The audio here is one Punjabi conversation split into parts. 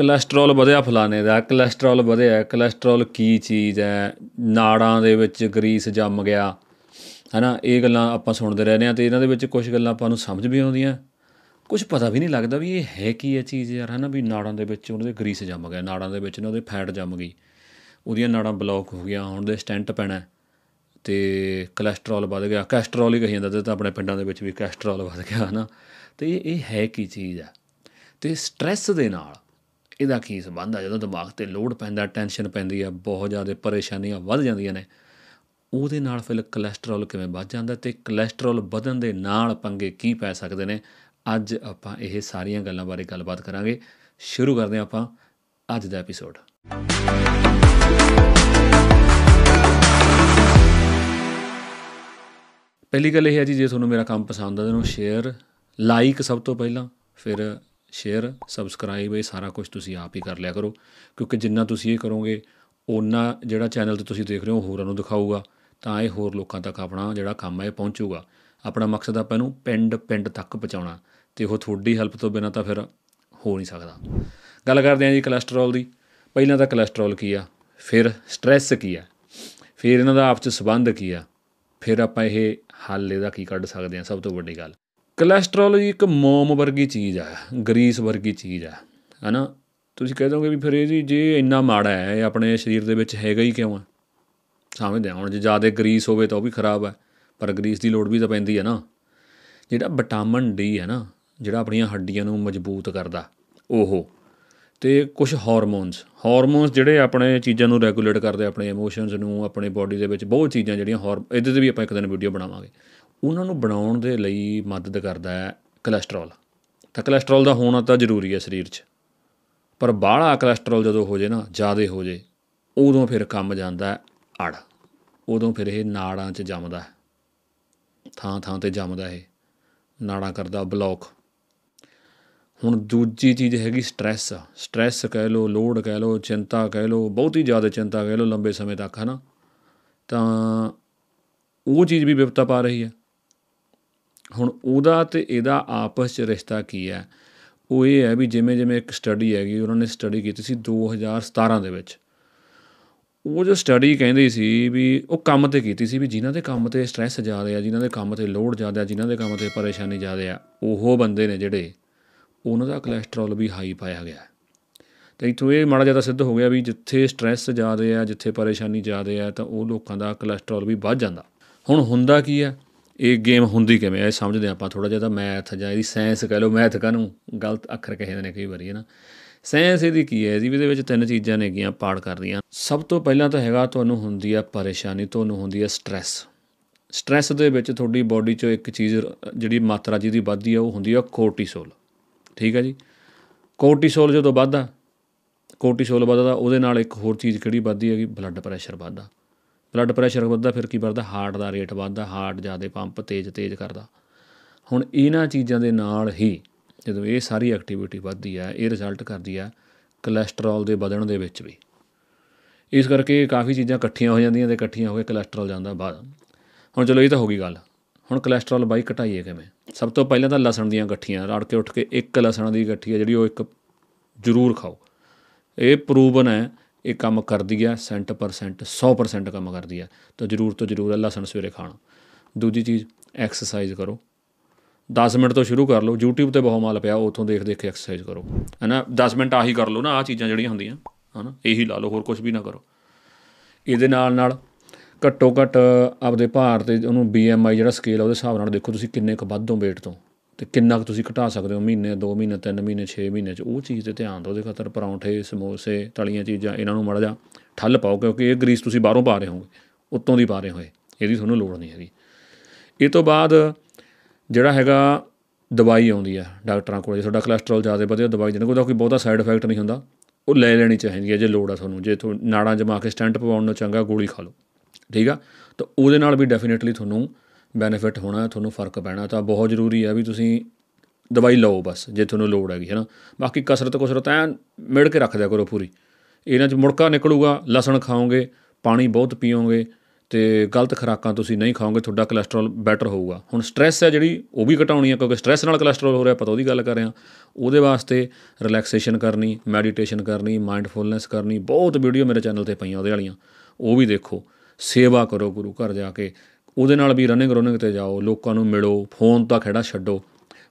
ਕੋਲੇਸਟ੍ਰੋਲ ਵਧਿਆ ਫਲਾਣੇ ਦਾ ਕੋਲੇਸਟ੍ਰੋਲ ਵਧਿਆ ਕੋਲੇਸਟ੍ਰੋਲ ਕੀ ਚੀਜ਼ ਹੈ? ਨਾੜਾਂ ਦੇ ਵਿੱਚ ਗਰੀਸ ਜੰਮ ਗਿਆ। ਹਨਾ, ਇਹ ਗੱਲਾਂ ਆਪਾਂ ਸੁਣਦੇ ਰਹਿੰਦੇ ਆ ਤੇ ਇਹਨਾਂ ਦੇ ਵਿੱਚ ਕੁਝ ਗੱਲਾਂ ਆਪਾਂ ਨੂੰ ਸਮਝ ਵੀ ਆਉਂਦੀਆਂ। ਕੁਝ ਪਤਾ ਵੀ ਨਹੀਂ ਲੱਗਦਾ ਵੀ ਇਹ ਹੈ ਕੀ ਇਹ ਚੀਜ਼ ਯਾਰ, ਹਨਾ, ਵੀ ਨਾੜਾਂ ਦੇ ਵਿੱਚ ਉਹਦੇ ਗਰੀਸ ਜੰਮ ਗਿਆ, ਨਾੜਾਂ ਦੇ ਵਿੱਚ ਨਾ ਉਹਦੇ ਫੈਟ ਜੰਮ ਗਈ। ਉਹਦੀਆਂ ਨਾੜਾਂ ਬਲੌਕ ਹੋ ਗਈਆਂ, ਹੁਣ ਦੇ ਸਟੈਂਟ ਪੈਣਾ ਤੇ ਕੋਲੇਸਟ੍ਰੋਲ ਵੱਧ ਗਿਆ। ਕੋਲੇਸਟ੍ਰੋਲ ਹੀ ਕਹੀ ਜਾਂਦਾ ਤੇ ਤਾਂ ਆਪਣੇ ਪਿੰਡਾਂ ਦੇ ਵਿੱਚ ਵੀ ਕੋਲੇਸਟ੍ਰੋਲ ਵੱਧ ਗਿਆ, ਹਨਾ। ਤੇ ਇਹ ਇਹ ਹੈ ਕੀ ਚੀਜ਼ ਆ ਤੇ ਸਟ੍ਰੈਸ ਦੇ ਨਾਲ ਇਹਦਾ ਕੀ ਸੰਬੰਧ ਆ? ਜਦੋਂ ਦਿਮਾਗ ਤੇ ਲੋਡ ਪੈਂਦਾ ਟੈਨਸ਼ਨ ਪੈਂਦੀ ਆ, ਬਹੁਤ ਜ਼ਿਆਦਾ ਪਰੇਸ਼ਾਨੀਆਂ ਵੱਧ ਜਾਂਦੀਆਂ ਨੇ। ਉਹਦੇ ਨਾਲ ਫਿਰ ਕੋਲੇਸਟ੍ਰੋਲ ਕਿਵੇਂ ਵੱਧ ਜਾਂਦਾ ਤੇ ਕੋਲੇਸਟ੍ਰੋਲ ਵਧਣ ਦੇ ਨਾਲ ਪੰਗੇ ਕੀ ਪੈ ਸਕਦੇ ਨੇ? ਅੱਜ ਆਪਾਂ ਇਹ ਸਾਰੀਆਂ ਗੱਲਾਂ ਬਾਰੇ ਗੱਲਬਾਤ ਕਰਾਂਗੇ। ਸ਼ੁਰੂ ਕਰਦੇ ਹਾਂ ਆਪਾਂ ਅੱਜ ਦਾ ਐਪੀਸੋਡ ਪਹਿਲੀ ਗੱਲ ਇਹ ਹੈ ਜੀ, ਜੇ ਤੁਹਾਨੂੰ ਮੇਰਾ ਕੰਮ ਪਸੰਦ ਆ, ਤਾਂ ਇਹਨੂੰ ਸ਼ੇਅਰ ਲਾਈਕ ਸਭ ਤੋਂ ਪਹਿਲਾਂ, ਫਿਰ ਸ਼ੇਅਰ ਸਬਸਕ੍ਰਾਈਬ ਇਹ ਸਾਰਾ ਕੁਝ ਤੁਸੀਂ ਆਪ ਹੀ ਕਰ ਲਿਆ ਕਰੋ। ਕਿਉਂਕਿ ਜਿੰਨਾ ਤੁਸੀਂ ਇਹ ਕਰੋਗੇ ਉਹਨਾਂ ਜਿਹੜਾ ਚੈਨਲ ਤੇ ਤੁਸੀਂ ਦੇਖ ਰਹੇ ਹੋ ਹੋਰਾਂ ਨੂੰ ਦਿਖਾਊਗਾ। ਤਾਂ ਇਹ ਹੋਰ ਲੋਕਾਂ ਤੱਕ ਆਪਣਾ ਜਿਹੜਾ ਕੰਮ ਹੈ ਇਹ ਪਹੁੰਚੂਗਾ। ਆਪਣਾ ਮਕਸਦ ਆਪਾਂ ਇਹਨੂੰ ਪਿੰਡ ਪਿੰਡ ਤੱਕ ਪਹੁੰਚਾਉਣਾ। ਤੇ ਉਹ ਤੁਹਾਡੀ ਹੈਲਪ ਤੋਂ ਬਿਨਾਂ ਤਾਂ ਫਿਰ ਹੋ ਨਹੀਂ ਸਕਦਾ। ਗੱਲ ਕਰਦੇ ਹਾਂ ਜੀ ਕੋਲੇਸਟ੍ਰੋਲ ਦੀ। ਪਹਿਲਾਂ ਤਾਂ ਕੋਲੇਸਟ੍ਰੋਲ ਕੀ ਆ? ਫਿਰ ਸਟ੍ਰੈਸ ਕੀ ਆ? ਫਿਰ ਇਹਨਾਂ ਦਾ ਆਪਸ ਚ ਸਬੰਧ ਕੀ ਆ? ਫਿਰ ਆਪਾਂ ਇਹ ਹੱਲ ਇਹਦਾ ਕੀ ਕੱਢ ਸਕਦੇ ਹਾਂ? ਸਭ ਤੋਂ ਵੱਡੀ ਗੱਲ। ਕੋਲੇਸਟ੍ਰੋਲ ਜੀ ਇੱਕ ਮੋਮ ਵਰਗੀ ਚੀਜ਼ ਆ, ਗਰੀਸ ਵਰਗੀ ਚੀਜ਼ ਆ, ਹਨਾ? ਤੁਸੀਂ ਕਹਿ ਦੋਗੇ ਵੀ ਫਿਰ ਇਹ ਜੀ, ਜੇ ਇੰਨਾ ਮਾੜਾ ਹੈ, ਇਹ ਆਪਣੇ ਸਰੀਰ ਦੇ ਵਿੱਚ ਹੈਗਾ ਹੀ ਕਿਉਂ ਆ? ਸਮਝਦੇ ਆ ਹੁਣ ਜੇ ਜ਼ਿਆਦਾ ਗਰੀਸ ਹੋਵੇ ਤਾਂ ਉਹ ਵੀ ਖਰਾਬ ਹੈ ਪਰ ਗਰੀਸ ਦੀ ਲੋੜ ਵੀ ਤਾਂ ਪੈਂਦੀ ਹੈ ਨਾ। ਜਿਹੜਾ ਵਿਟਾਮਿਨ ਡੀ ਹੈ ਨਾ, ਜਿਹੜਾ ਆਪਣੀਆਂ ਹੱਡੀਆਂ ਨੂੰ ਮਜ਼ਬੂਤ ਕਰਦਾ, ਉਹ। ਤੇ ਕੁਝ ਹਾਰਮੋਨਸ ਹਾਰਮੋਨਸ ਜਿਹੜੇ ਆਪਣੇ ਚੀਜ਼ਾਂ ਨੂੰ ਰੈਗੂਲੇਟ ਕਰਦੇ, ਆਪਣੇ ਇਮੋਸ਼ਨਸ ਨੂੰ, ਆਪਣੇ ਬਾਡੀ ਦੇ ਵਿੱਚ ਬਹੁਤ ਚੀਜ਼ਾਂ ਜਿਹੜੀਆਂ ਹਾਰ, ਇਹਦੇ ਤੇ ਵੀ ਆਪਾਂ ਇੱਕ ਦਿਨ ਵੀਡੀਓ ਬਣਾਵਾਂਗੇ। ਉਹਨਾਂ ਨੂੰ ਬਣਾਉਣ ਦੇ ਲਈ ਮਦਦ ਕਰਦਾ ਹੈ ਕੋਲੇਸਟ੍ਰੋਲ ਤਾਂ ਕੋਲੇਸਟ੍ਰੋਲ ਦਾ ਹੋਣਾ ਤਾਂ ਜ਼ਰੂਰੀ ਹੈ ਸਰੀਰ 'ਚ। ਪਰ ਬਾਹਲਾ ਕੋਲੇਸਟ੍ਰੋਲ ਜਦੋਂ ਹੋ ਜੇ ਨਾ, ਜ਼ਿਆਦਾ ਹੋ ਜੇ, ਉਦੋਂ ਫਿਰ ਕੰਮ ਜਾਂਦਾ ਅੜ ਉਦੋਂ ਫਿਰ ਇਹ ਨਾੜਾਂ 'ਚ ਜੰਮਦਾ ਥਾਂ ਥਾਂ ਤੇ ਜੰਮਦਾ ਇਹ। ਨਾੜਾਂ ਕਰਦਾ ਬਲੌਕ ਹੁਣ ਦੂਜੀ ਚੀਜ਼ ਹੈਗੀ ਸਟ੍ਰੈਸ ਸਟ੍ਰੈਸ ਕਹਿ ਲਓ ਲੋਡ ਕਹਿ ਲਓ, ਚਿੰਤਾ ਕਹਿ ਲਓ, ਬਹੁਤੀ ਜ਼ਿਆਦਾ ਚਿੰਤਾ ਕਹਿ ਲਓ ਲੰਬੇ ਸਮੇਂ ਤੱਕ, ਹਨਾ? ਤਾਂ ਉਹ ਚੀਜ਼ ਵੀ ਵਿਪਤਾ ਪਾ ਰਹੀ ਹੈ। ਹੁਣ ਉਹਦਾ ਤੇ ਇਹਦਾ ਆਪਸ 'ਚ ਰਿਸ਼ਤਾ ਕੀ ਹੈ? ਉਹ ਇਹ ਹੈ ਵੀ ਜਿਵੇਂ ਜਿਵੇਂ ਇੱਕ ਸਟੱਡੀ ਹੈਗੀ, ਉਹਨਾਂ ਨੇ ਸਟੱਡੀ ਕੀਤੀ ਸੀ 2017 ਦੇ ਵਿੱਚ। ਉਹ ਜੋ ਸਟੱਡੀ ਕਹਿੰਦੀ ਸੀ ਵੀ ਉਹ ਕੰਮ ਤੇ ਕੀਤੀ ਸੀ ਵੀ ਜਿਨ੍ਹਾਂ ਦੇ ਕੰਮ ਤੇ ਸਟ੍ਰੈਸ ਜ਼ਿਆਦਾ ਆ, ਜਿਨ੍ਹਾਂ ਦੇ ਕੰਮ ਤੇ ਲੋਡ ਜ਼ਿਆਦਾ ਆ ਜਿਨ੍ਹਾਂ ਦੇ ਕੰਮ ਤੇ ਪਰੇਸ਼ਾਨੀ ਜ਼ਿਆਦਾ ਆ, ਉਹ ਬੰਦੇ ਨੇ ਜਿਹੜੇ, ਉਹਨਾਂ ਦਾ ਕੋਲੇਸਟ੍ਰੋਲ ਵੀ ਹਾਈ ਪਾਇਆ ਗਿਆ। ਤੇ ਇਥੋਂ ਇਹ ਮਾੜਾ ਜ਼ਿਆਦਾ ਸਿੱਧ ਹੋ ਗਿਆ ਵੀ ਜਿੱਥੇ ਸਟ੍ਰੈਸ ਜ਼ਿਆਦਾ ਆ, ਜਿੱਥੇ ਪਰੇਸ਼ਾਨੀ ਜ਼ਿਆਦਾ ਆ, ਤਾਂ ਉਹ ਲੋਕਾਂ ਦਾ ਕੋਲੇਸਟ੍ਰੋਲ ਵੀ ਵੱਧ ਜਾਂਦਾ। ਹੁਣ ਹੁੰਦਾ ਕੀ ਆ? ਇਹ ਗੇਮ ਹੁੰਦੀ ਕਿਵੇਂ ਆ, ਇਹ ਸਮਝਦੇ ਆਪਾਂ ਥੋੜਾ ਜਿਹਾ ਤਾਂ ਮੈਥ ਜਾਂ ਇਹਦੀ ਸਾਇੰਸ ਕਹਿ ਲਓ ਮੈਥ ਕਾਨੂੰ ਗਲਤ ਅੱਖਰ ਕਹੇ ਨੇ ਕਈ ਵਾਰੀ ਹੈ ਨਾ ਸਾਇੰਸ ਇਹਦੀ ਕੀ ਹੈ ਜੀ? ਇਹਦੇ ਵਿੱਚ ਤਿੰਨ ਚੀਜ਼ਾਂ ਨੇਗੀਆਂ ਪਾੜ ਕਰਦੀਆਂ ਸਭ ਤੋਂ ਪਹਿਲਾਂ ਤਾਂ ਹੈਗਾ ਤੁਹਾਨੂੰ ਹੁੰਦੀ ਆ ਪਰੇਸ਼ਾਨੀ, ਤੁਹਾਨੂੰ ਹੁੰਦੀ ਆ ਸਟ੍ਰੈਸ ਸਟ੍ਰੈਸ ਦੇ ਵਿੱਚ ਤੁਹਾਡੀ ਬਾਡੀ 'ਚੋਂ ਇੱਕ ਚੀਜ਼, ਜਿਹੜੀ ਮਾਤਰਾ ਜਿਹਦੀ ਵੱਧਦੀ ਆ, ਉਹ ਹੁੰਦੀ ਆ ਕੋਰਟੀਸੋਲ ਠੀਕ ਹੈ ਜੀ? ਕੋਰਟੀਸੋਲ ਜਦੋਂ ਵੱਧਦਾ ਕੋਰਟੀਸੋਲ ਵੱਧਦਾ, ਉਹਦੇ ਨਾਲ ਇੱਕ ਹੋਰ ਚੀਜ਼ ਕਿਹੜੀ ਵੱਧਦੀ ਹੈਗੀ? ਬਲੱਡ ਪ੍ਰੈਸ਼ਰ ਵੱਧਦਾ। ਬਲੱਡ ਪ੍ਰੈਸ਼ਰ ਵੱਧਦਾ, ਫਿਰ ਕੀ ਵੱਧਦਾ? ਹਾਰਟ ਦਾ ਰੇਟ ਵੱਧਦਾ ਹਾਰਟ ਜ਼ਿਆਦਾ ਪੰਪ ਤੇਜ਼ ਤੇਜ਼ ਕਰਦਾ। ਹੁਣ ਇਹਨਾਂ ਚੀਜ਼ਾਂ ਦੇ ਨਾਲ ਹੀ ਜਦੋਂ ਇਹ ਸਾਰੀ ਐਕਟੀਵਿਟੀ ਵੱਧਦੀ ਹੈ, ਇਹ ਰਿਜ਼ਲਟ ਕਰਦੀ ਹੈ ਕੋਲੇਸਟ੍ਰੋਲ ਦੇ ਵਧਣ ਦੇ ਵਿੱਚ ਵੀ। ਇਸ ਕਰਕੇ ਕਾਫੀ ਚੀਜ਼ਾਂ ਇਕੱਠੀਆਂ ਹੋ ਜਾਂਦੀਆਂ ਤੇ ਇਕੱਠੀਆਂ ਹੋ ਕੇ ਕੋਲੇਸਟ੍ਰੋਲ ਜਾਂਦਾ ਬਾਅਦ। ਹੁਣ ਚਲੋ ਇਹ ਤਾਂ ਹੋ ਗਈ ਗੱਲ। ਹੁਣ ਕੋਲੇਸਟ੍ਰੋਲ ਬਾਈ ਘਟਾਈਏ ਕਿਵੇਂ? ਸਭ ਤੋਂ ਪਹਿਲਾਂ ਤਾਂ ਲਸਣ ਦੀਆਂ ਗੱਠੀਆਂ ਰੜ ਕੇ ਉੱਠ ਕੇ ਇੱਕ ਲਸਣ ਦੀ ਗੱਠੀ ਹੈ ਜਿਹੜੀ ਉਹ ਇੱਕ ਜ਼ਰੂਰ ਖਾਓ। ਇਹ ਪ੍ਰੂਵਨ ਹੈ ਇਹ ਕੰਮ ਕਰਦੀ ਹੈ 100% 100% ਕੰਮ ਕਰਦੀ ਹੈ ਤਾਂ ਜ਼ਰੂਰ ਤੋਂ ਜ਼ਰੂਰ ਹੈ ਲਸਣ ਸਵੇਰੇ ਖਾਣਾ। ਦੂਜੀ ਚੀਜ਼ ਐਕਸਰਸਾਈਜ਼ ਕਰੋ। 10 ਮਿੰਟ ਤੋਂ ਸ਼ੁਰੂ ਕਰ ਲਓ। YouTube ਤੇ ਬਹੁਤ ਮਾਲ ਪਿਆ, ਉੱਥੋਂ ਦੇਖ ਦੇਖ ਕੇ ਐਕਸਰਸਾਈਜ਼ ਕਰੋ। ਹੈਨਾ? 10 ਮਿੰਟ ਆਹੀ ਕਰ ਲਓ ਨਾ, ਆਹ ਚੀਜ਼ਾਂ ਜਿਹੜੀਆਂ ਹੁੰਦੀਆਂ। ਹਨਾ? ਇਹੀ ਲਾ ਲਓ, ਹੋਰ ਕੁਝ ਵੀ ਨਾ ਕਰੋ। ਇਹਦੇ ਨਾਲ ਨਾਲ ਘੱਟੋ ਘੱਟ ਆਪਦੇ ਭਾਰ ਤੇ ਉਹਨੂੰ BMI ਜਿਹੜਾ ਸਕੇਲ ਆ, ਉਹਦੇ ਹਿਸਾਬ ਨਾਲ ਦੇਖੋ ਤੁਸੀਂ ਕਿੰਨੇ ਕੁ ਵੱਧ ਹੋ weight ਤੋਂ। ਤੇ ਕਿੰਨਾ ਕੁ ਤੁਸੀਂ ਘਟਾ ਸਕਦੇ ਹੋ? ਮਹੀਨੇ 2 ਮਹੀਨੇ 3 ਮਹੀਨੇ 6 ਮਹੀਨੇ ਚ। ਉਹ ਚੀਜ਼ ਤੇ ਧਿਆਨ ਦਿਓ। ਉਹਦੇ ਖਾਤਰ ਪਰੌਂਠੇ, ਸਮੋਸੇ, ਤਲੀਆਂ ਚੀਜ਼ਾਂ, ਇਹਨਾਂ ਨੂੰ ਮੜਾ ਜਾ ਠੱਲ ਪਾਓ, ਕਿਉਂਕਿ ਇਹ ਗਰੀਸ ਤੁਸੀਂ ਬਾਹਰੋਂ ਪਾ ਰਹੇ ਹੋਗੇ ਉੱਤੋਂ ਦੀ ਪਾ ਰਹੇ ਹੋਏ। ਇਹਦੀ ਤੁਹਾਨੂੰ ਲੋੜ ਨਹੀਂ ਹੈਗੀ। ਇਹ ਤੋਂ ਬਾਅਦ ਜਿਹੜਾ ਹੈਗਾ ਦਵਾਈ ਆਉਂਦੀ ਆ ਡਾਕਟਰਾਂ ਕੋਲ। ਜੇ ਤੁਹਾਡਾ ਕੋਲੇਸਟ੍ਰੋਲ ਜ਼ਿਆਦਾ ਵਧਿਆ ਦਵਾਈ ਦੇਣ। ਉਹਦਾ ਕੋਈ ਬਹੁਤਾ ਸਾਈਡ ਇਫੈਕਟ ਨਹੀਂ ਹੁੰਦਾ। ਉਹ ਲੈ ਲੈਣੀ ਚਾਹੀਦੀ ਹੈ ਜੇ ਲੋੜ ਆ ਤੁਹਾਨੂੰ। ਜੇ ਤੁਹਾਨੂੰ ਨਾੜਾਂ ਜਮਾ ਕੇ ਸਟੈਂਟ ਪਵਾਉਣ ਨੂੰ ਚੰਗਾ, ਗੋਲੀ ਖਾ ਲਓ। ਠੀਕ ਆ? ਤਾਂ ਉਹਦੇ ਨਾਲ ਵੀ ਡੈਫੀਨਿਟਲੀ ਤੁਹਾਨੂੰ ਬੈਨੀਫਿਟ ਹੋਣਾ, ਤੁਹਾਨੂੰ ਫ਼ਰਕ ਪੈਣਾ, ਤਾਂ ਬਹੁਤ ਜ਼ਰੂਰੀ ਹੈ ਵੀ ਤੁਸੀਂ ਦਵਾਈ ਲਓ ਬਸ, ਜੇ ਤੁਹਾਨੂੰ ਲੋੜ ਹੈਗੀ ਹੈ ਨਾ ਬਾਕੀ ਕਸਰਤ ਕੁਸਰਤ ਐ ਮਿਲ ਕੇ ਰੱਖ ਦਿਆ ਕਰੋ ਪੂਰੀ। ਇਹਨਾਂ 'ਚ ਮੁੜਕਾ ਨਿਕਲੂਗਾ, ਲਸਣ ਖਾਓਗੇ, ਪਾਣੀ ਬਹੁਤ ਪੀਓਗੇ ਤੇ ਗਲਤ ਖੁਰਾਕਾਂ ਤੁਸੀਂ ਨਹੀਂ ਖਾਓਗੇ, ਤੁਹਾਡਾ ਕੋਲੇਸਟ੍ਰੋਲ ਬੈਟਰ ਹੋਊਗਾ। ਹੁਣ ਸਟ੍ਰੈਸ ਹੈ ਜਿਹੜੀ, ਉਹ ਵੀ ਘਟਾਉਣੀ ਹੈ ਕਿਉਂਕਿ ਸਟ੍ਰੈਸ ਨਾਲ ਕੋਲੇਸਟ੍ਰੋਲ ਹੋ ਰਿਹਾ, ਆਪਾਂ ਤਾਂ ਉਹਦੀ ਗੱਲ ਕਰ ਰਹੇ ਹਾਂ। ਉਹਦੇ ਵਾਸਤੇ ਰਿਲੈਕਸੇਸ਼ਨ ਕਰਨੀ ਮੈਡੀਟੇਸ਼ਨ ਕਰਨੀ ਮਾਈਂਡਫੁਲਨੈਸ ਕਰਨੀ, ਬਹੁਤ ਵੀਡੀਓ ਮੇਰੇ ਚੈਨਲ ਤੇ ਪਈਆਂ, ਉਹਦੇ ਵਾਲੀਆਂ। ਉਹ ਵੀ ਦੇਖੋ, ਸੇਵਾ ਕਰੋ ਗੁਰੂ ਘਰ ਜਾ ਕੇ ਉਹਦੇ ਨਾਲ ਵੀ ਰਨਿੰਗ ਰਨਿੰਗ ਤੇ ਜਾਓ, ਲੋਕਾਂ ਨੂੰ ਮਿਲੋ ਫੋਨ ਦਾ ਖੜਾ ਛੱਡੋ।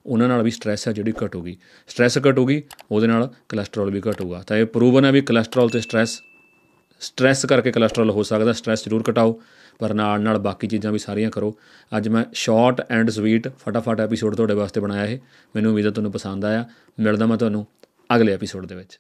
ਉਹਨਾਂ ਨਾਲ ਵੀ ਸਟ੍ਰੈਸ ਹੈ ਜਿਹੜੀ ਘਟੂਗੀ। ਸਟ੍ਰੈਸ ਘਟੂਗੀ, ਉਹਦੇ ਨਾਲ ਕੋਲੇਸਟ੍ਰੋਲ ਵੀ ਘਟੂਗਾ। ਤਾਂ ਇਹ ਪ੍ਰੂਵਨ ਹੈ ਵੀ ਕੋਲੇਸਟ੍ਰੋਲ ਤੇ ਸਟ੍ਰੈਸ ਸਟ੍ਰੈਸ ਕਰਕੇ ਕੋਲੇਸਟ੍ਰੋਲ ਹੋ ਸਕਦਾ ਸਟ੍ਰੈਸ ਜ਼ਰੂਰ ਘਟਾਓ, ਪਰ ਨਾਲ ਨਾਲ ਬਾਕੀ ਚੀਜ਼ਾਂ ਵੀ ਸਾਰੀਆਂ ਕਰੋ। ਅੱਜ ਮੈਂ ਸ਼ਾਰਟ ਐਂਡ ਸਵੀਟ ਫਟਾਫਟ ਐਪੀਸੋਡ ਤੁਹਾਡੇ ਵਾਸਤੇ ਬਣਾਇਆ ਇਹ। ਮੈਨੂੰ ਉਮੀਦ ਹੈ ਤੁਹਾਨੂੰ ਪਸੰਦ ਆਇਆ। ਮਿਲਦਾ ਮੈਂ ਤੁਹਾਨੂੰ ਅਗਲੇ ਐਪੀਸੋਡ ਦੇ ਵਿੱਚ।